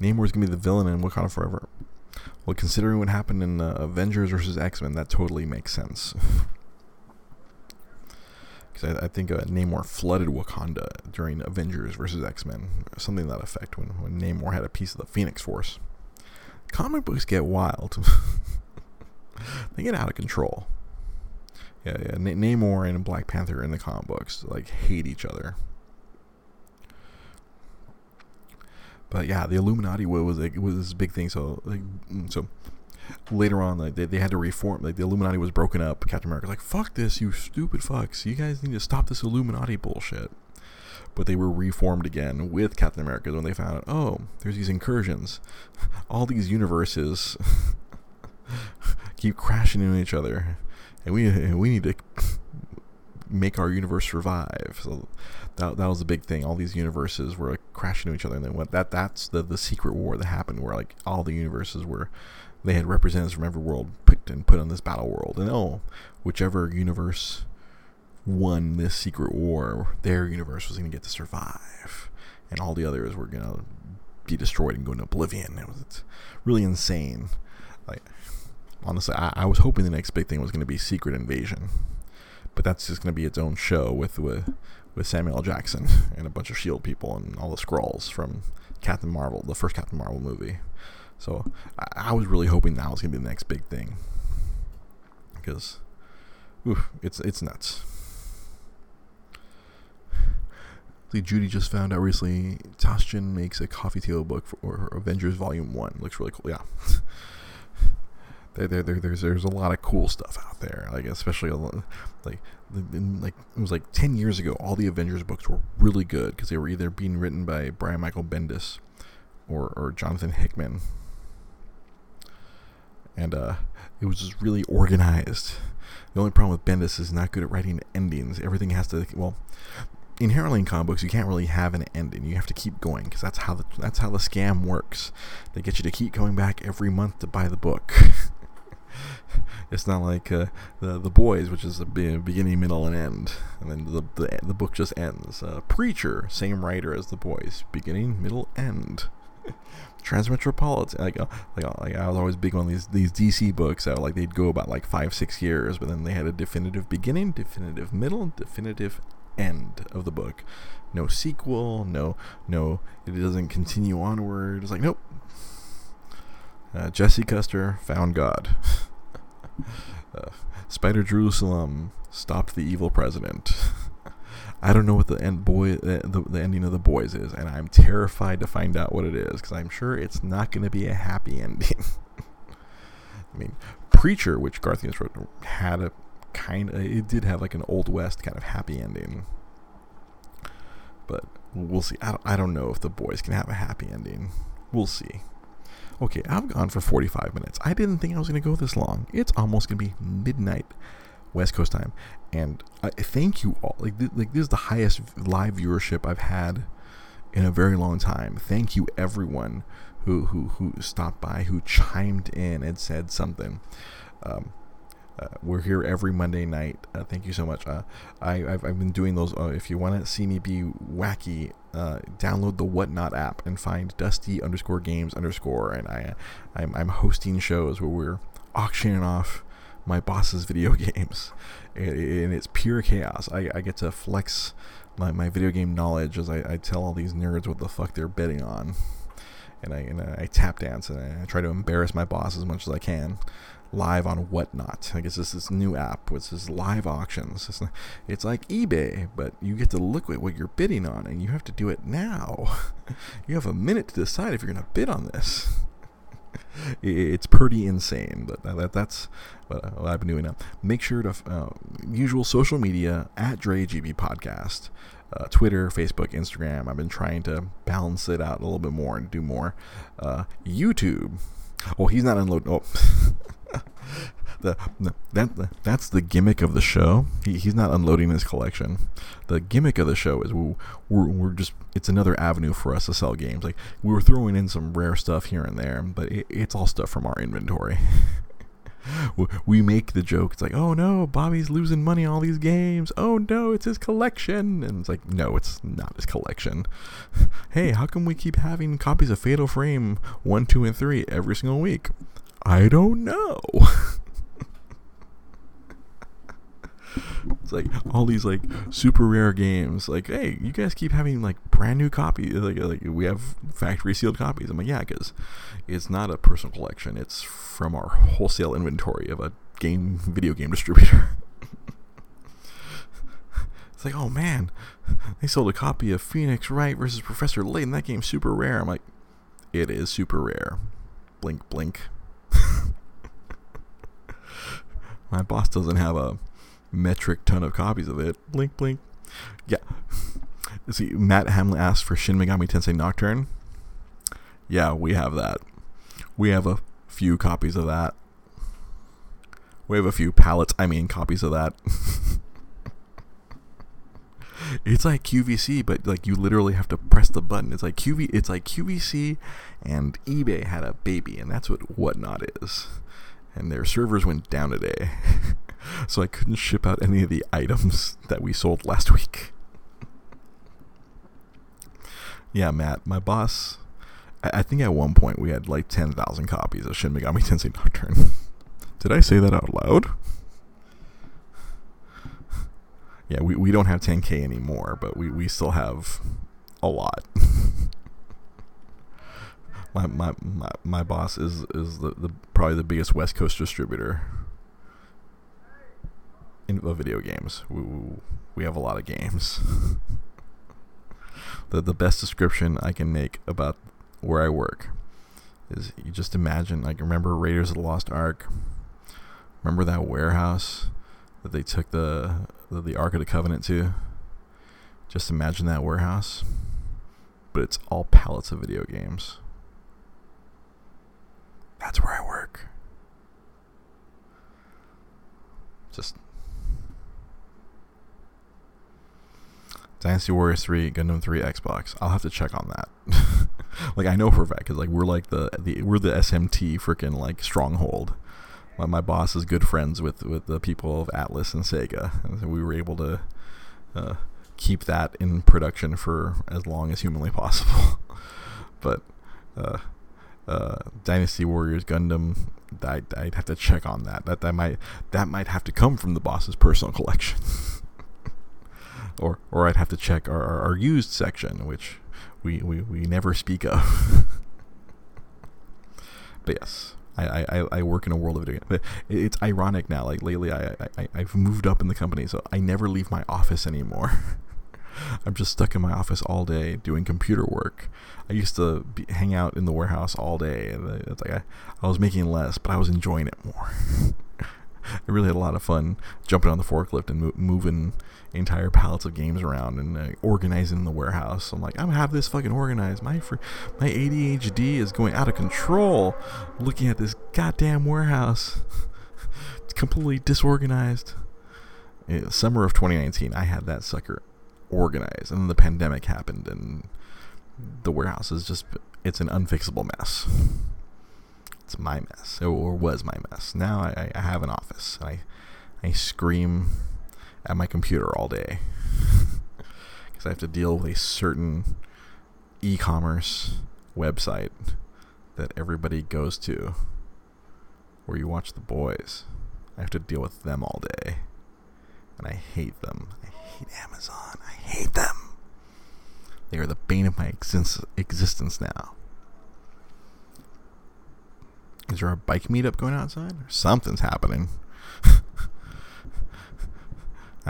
Namor's gonna be the villain in Wakanda Forever. Well, considering what happened in uh, Avengers versus X Men, that totally makes sense. Because I, I, think uh, Namor flooded Wakanda during Avengers versus X Men, something that effect, when, when Namor had a piece of the Phoenix Force comic books get wild. [LAUGHS] they get out of control. Yeah, yeah. Namor and Black Panther in the comic books like hate each other. But yeah, the Illuminati was like, was this big thing. So like, mm, so later on, like they, they had to reform. Like the Illuminati was broken up. Captain America's like, "Fuck this, you stupid fucks! You guys need to stop this Illuminati bullshit." but they were reformed again with Captain America when they found out, oh, there's these incursions. [LAUGHS] All these universes [LAUGHS] keep crashing into each other, and we we need to [LAUGHS] make our universe survive. So that, that was the big thing. All these universes were like crashing into each other, and then what that that's the the secret war that happened, where like all the universes were they had representatives from every world picked and put on this battle world, and oh, whichever universe won this secret war, their universe was going to get to survive, and all the others were going to be destroyed and go into oblivion. It was really insane. Like, honestly, I, I was hoping the next big thing was going to be Secret Invasion, but that's just going to be its own show with with with Samuel L. Jackson and a bunch of Shield people and all the Skrulls from Captain Marvel, the first Captain Marvel movie. So I, I was really hoping that was to be the next big thing because, oof, it's it's nuts. like Judy just found out recently, Taschen makes a coffee table book for Avengers Volume One. Looks really cool. Yeah. [LAUGHS] there, there, there, there's there's a lot of cool stuff out there. Like especially like like it was like ten years ago. All the Avengers books were really good because they were either being written by Brian Michael Bendis or or Jonathan Hickman. And uh, it was just really organized. The only problem with Bendis is not good at writing endings. Everything has to well, inherently in comic books, you can't really have an ending. You have to keep going because that's how the that's how the scam works. They get you to keep going back every month to buy the book. [LAUGHS] it's not like uh, the the boys, which is a beginning, middle, and end, and then the the, the book just ends. Uh, Preacher, same writer as the boys, beginning, middle, end. Transmetropolitan, like, uh, like, uh, like I was always big on these these DC books. That like they'd go about like five six years, but then they had a definitive beginning, definitive middle, definitive end of the book. No sequel, no no it doesn't continue onward. It's like nope. Uh, Jesse Custer found God. [LAUGHS] uh, Spider Jerusalem stopped the evil president. [LAUGHS] I don't know what the end boy the, the ending of the boys is, and I'm terrified to find out what it is because I'm sure it's not going to be a happy [LAUGHS] ending. I mean, Preacher, which Garth Ennis wrote, had a kind of it did have like an old west kind of happy ending. But we'll see. I don't, I don't know if the boys can have a happy ending. We'll see. Okay i've gone for 45 minutes. I didn't think i was going to go this long. It's almost going to be midnight west coast time and I thank you all like, th- like this is the highest live viewership i've had in a very long time thank you everyone who who who stopped by who chimed in and said something um, uh, we're here every Monday night. Uh, thank you so much. Uh, I, have I've been doing those. Uh, if you want to see me be wacky, uh, download the Whatnot app and find Dusty underscore Games underscore. And I, I'm, I'm hosting shows where we're auctioning off my boss's video [LAUGHS] games, and it's pure chaos. I, I get to flex my, my video game knowledge as I, I tell all these nerds what the fuck they're betting on. And I, and I tap dance and I try to embarrass my boss as much as I can live on Whatnot. I guess this is this new app which is live auctions. It's, it's like eBay, but you get to look at what you're bidding on, and you have to do it now. [LAUGHS] you have a minute to decide if you're going to bid on this. [LAUGHS] it's pretty insane, but that, that's what, I've been doing now. Make sure to uh, usual social media at DreGB Podcast. Uh, Twitter, Facebook, Instagram. I've been trying to balance it out a little bit more and do more. Uh, YouTube. Oh, he's not unloading. Oh, [LAUGHS] the, the that that's the gimmick of the show. He, he's not unloading his collection. The gimmick of the show is we, we're, we're just it's another avenue for us to sell games. Like we were throwing in some rare stuff here and there, but it, it's all stuff from our inventory. [LAUGHS] we make the joke. It's like, oh no, Bobby's losing money on all these games. Oh no, it's his collection. And it's like, no, it's not his collection. [LAUGHS] hey, how come we keep having copies of Fatal Frame 1, 2, and 3 every single week? I don't know. [LAUGHS] it's like all these like super rare games. Like, hey, you guys keep having like brand new copies. Like, like we have factory sealed copies. I'm like, yeah, because it's not a personal collection. It's from our wholesale inventory of a game video game distributor. [LAUGHS] it's like, oh man, they sold a copy of Phoenix Wright versus Professor Layton. That game's super rare. I'm like, it is super rare. Blink, blink. [LAUGHS] My boss doesn't have a metric ton of copies of it. Blink, blink. Yeah. [LAUGHS] See, Matt Hamlin asked for Shin Megami Tensei Nocturne. Yeah, we have that. We have a few copies of that. We have a few pallets, I mean, copies of that. [LAUGHS] it's like QVC, but like you literally have to press the button. It's like QV. It's like QVC and eBay had a baby, and that's what Whatnot is. And their servers went down today, [LAUGHS] so I couldn't ship out any of the items that we sold last week. yeah, Matt, my boss. I, I think at one point we had like ten thousand copies of Shin Megami Tensei Nocturne. [LAUGHS] Did I say that out loud? [LAUGHS] yeah, we, we don't have 10k anymore, but we, we still have a lot. [LAUGHS] my, my, my my boss is is the, the probably the biggest West Coast distributor in of video games. We, we have a lot of games. [LAUGHS] the the best description I can make about where I work is you just imagine like remember Raiders of the Lost Ark. Remember that warehouse that they took the the, the Ark of the Covenant to. Just imagine that warehouse, but it's all pallets of video games. That's where I work. just Dynasty Warriors 3, Gundam 3, Xbox. I'll have to check on that. [LAUGHS] like I know for a fact cuz like we're like the, the we're the SMT freaking like stronghold. My, my boss is good friends with with the people of Atlus and Sega, and so we were able to uh, keep that in production for as long as humanly [LAUGHS] possible. but uh, uh, Dynasty Warriors Gundam, I'd, I'd have to check on that. That that might that might have to come from the boss's personal collection, [LAUGHS] or or I'd have to check our, our, our used section, which we, we, we never speak of. [LAUGHS] but yes, I, I, I work in a world of video But it's ironic now. Like lately, I, I I've moved up in the company, so I never leave my office anymore. [LAUGHS] I'm just stuck in my office all day doing computer work. I used to be, hang out in the warehouse all day, it's like I, I was making less, but I was enjoying it more. [LAUGHS] I really had a lot of fun jumping on the forklift and mo- moving entire pallets of games around and uh, organizing the warehouse. I'm like, I'm gonna have this fucking organized. My fr- my ADHD is going out of control. Looking at this goddamn warehouse, it's [LAUGHS] completely disorganized. Yeah, summer of 2019, I had that sucker organized, and then the pandemic happened, and the warehouse is just it's an unfixable mess. It's my mess, or was my mess. Now I, I have an office. I I scream at my computer all day [LAUGHS] because I have to deal with a certain e-commerce website that everybody goes to where you watch the boys. I have to deal with them all day. And I hate them. I hate Amazon. I hate them. They are the bane of my existence now. Is there a bike meetup going outside? Something's happening.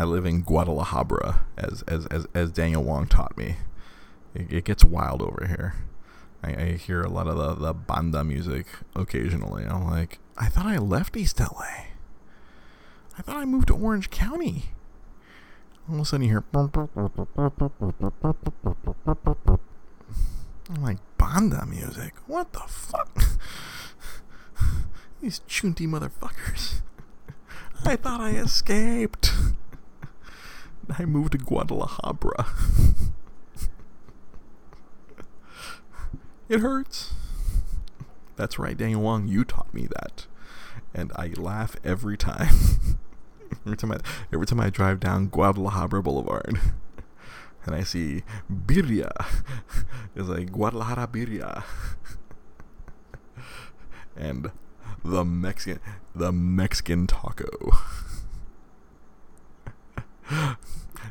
I live in Guadalajara, as as as, as Daniel Wong taught me. It, it gets wild over here. I, I, hear a lot of the, the banda music occasionally. I'm like, I thought I left East LA. I thought I moved to Orange County. All of a sudden you hear. I'm like, banda music? What the fuck? These chunty motherfuckers. I thought I escaped. I moved to Guadalajara. [LAUGHS] it hurts. That's right, Daniel Wong, you taught me that. And I laugh every time. [LAUGHS] every time I every time I drive down Guadalajara Boulevard [LAUGHS] and I see birria. It's like Guadalajara birria. and the Mexican the Mexican taco.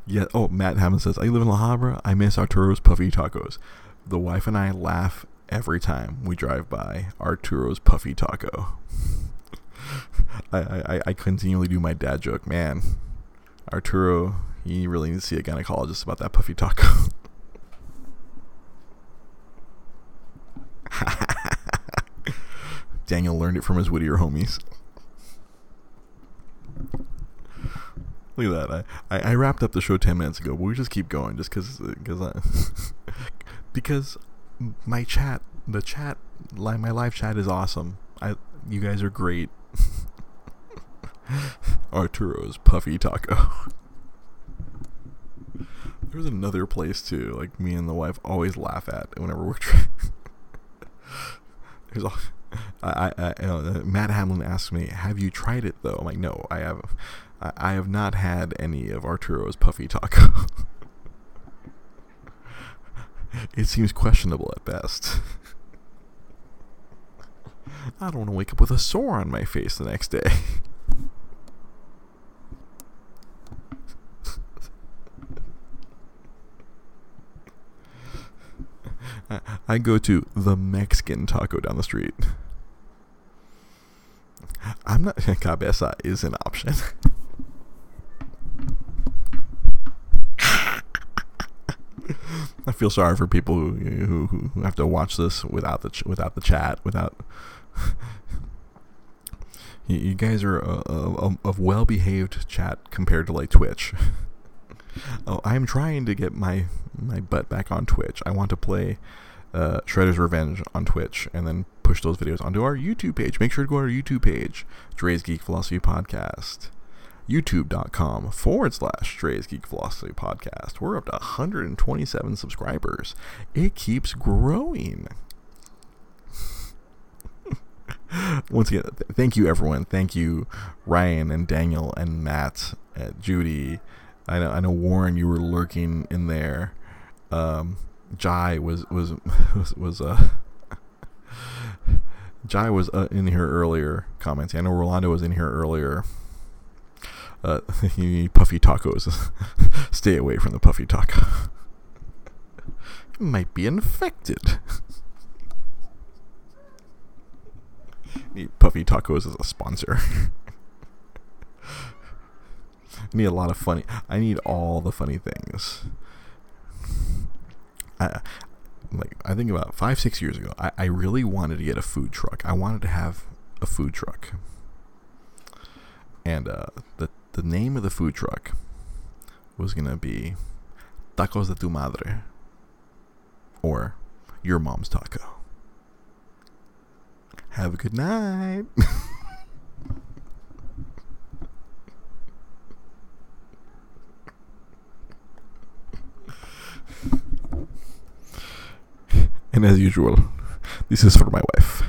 Yeah. Oh, Matt Hammond says I live in La Habra. I miss Arturo's puffy tacos. The wife and I laugh every time we drive by Arturo's puffy taco. [LAUGHS] I, I I continually do my dad joke, man. Arturo, he really needs to see a gynecologist about that puffy taco. [LAUGHS] Daniel learned it from his Whittier homies. Look at that. I, I, I, wrapped up the show 10 minutes ago, but we just keep going just because cause [LAUGHS] because my chat, the chat, like my live chat is awesome. I You guys are great. [LAUGHS] Arturo's Puffy Taco. [LAUGHS] There's another place too, like me and the wife always laugh at whenever we're trying. There's all, I, I, I uh, Matt Hamlin asked me, "Have you tried it though?" I'm like, "No, I have. I, I have not had any of Arturo's Puffy Taco. [LAUGHS] it seems questionable at best." [LAUGHS] I don't want to wake up with a sore on my face the next day. [LAUGHS] I go to the Mexican taco down the street. I'm not. Cabeza is an option. I feel sorry for people who, who who have to watch this without the ch- without the chat without. [LAUGHS] you, guys are a, a, a well behaved chat compared to like Twitch. [LAUGHS] oh, I'm trying to get my my butt back on Twitch. I want to play uh, Shredder's Revenge on Twitch and then push those videos onto our YouTube page. Make sure to go to our YouTube page, Dre's Geek Philosophy Podcast. youtube.com forward slash Dre's Geek Philosophy Podcast. We're up to 127 subscribers. It keeps growing. [LAUGHS] Once again, th- thank you everyone. Thank you Ryan and Daniel and Matt, uh, Judy. I know I know Warren, you were lurking in there. Um, Jai was was [LAUGHS] was was uh [LAUGHS] Jai was uh, in here earlier commenting. I know Rolando was in here earlier. Uh, [LAUGHS] you need puffy tacos. [LAUGHS] Stay away from the puffy taco. might be infected. [LAUGHS] need puffy tacos as a sponsor. Need a lot of funny. I need all the funny things. I, like I think about five six years ago, I, I really wanted to get a food truck. I wanted to have a food truck, and uh, the the name of the food truck was gonna be Tacos de tu Madre, or Your Mom's Taco. Have a good night. [LAUGHS] and as usual, this is for my wife.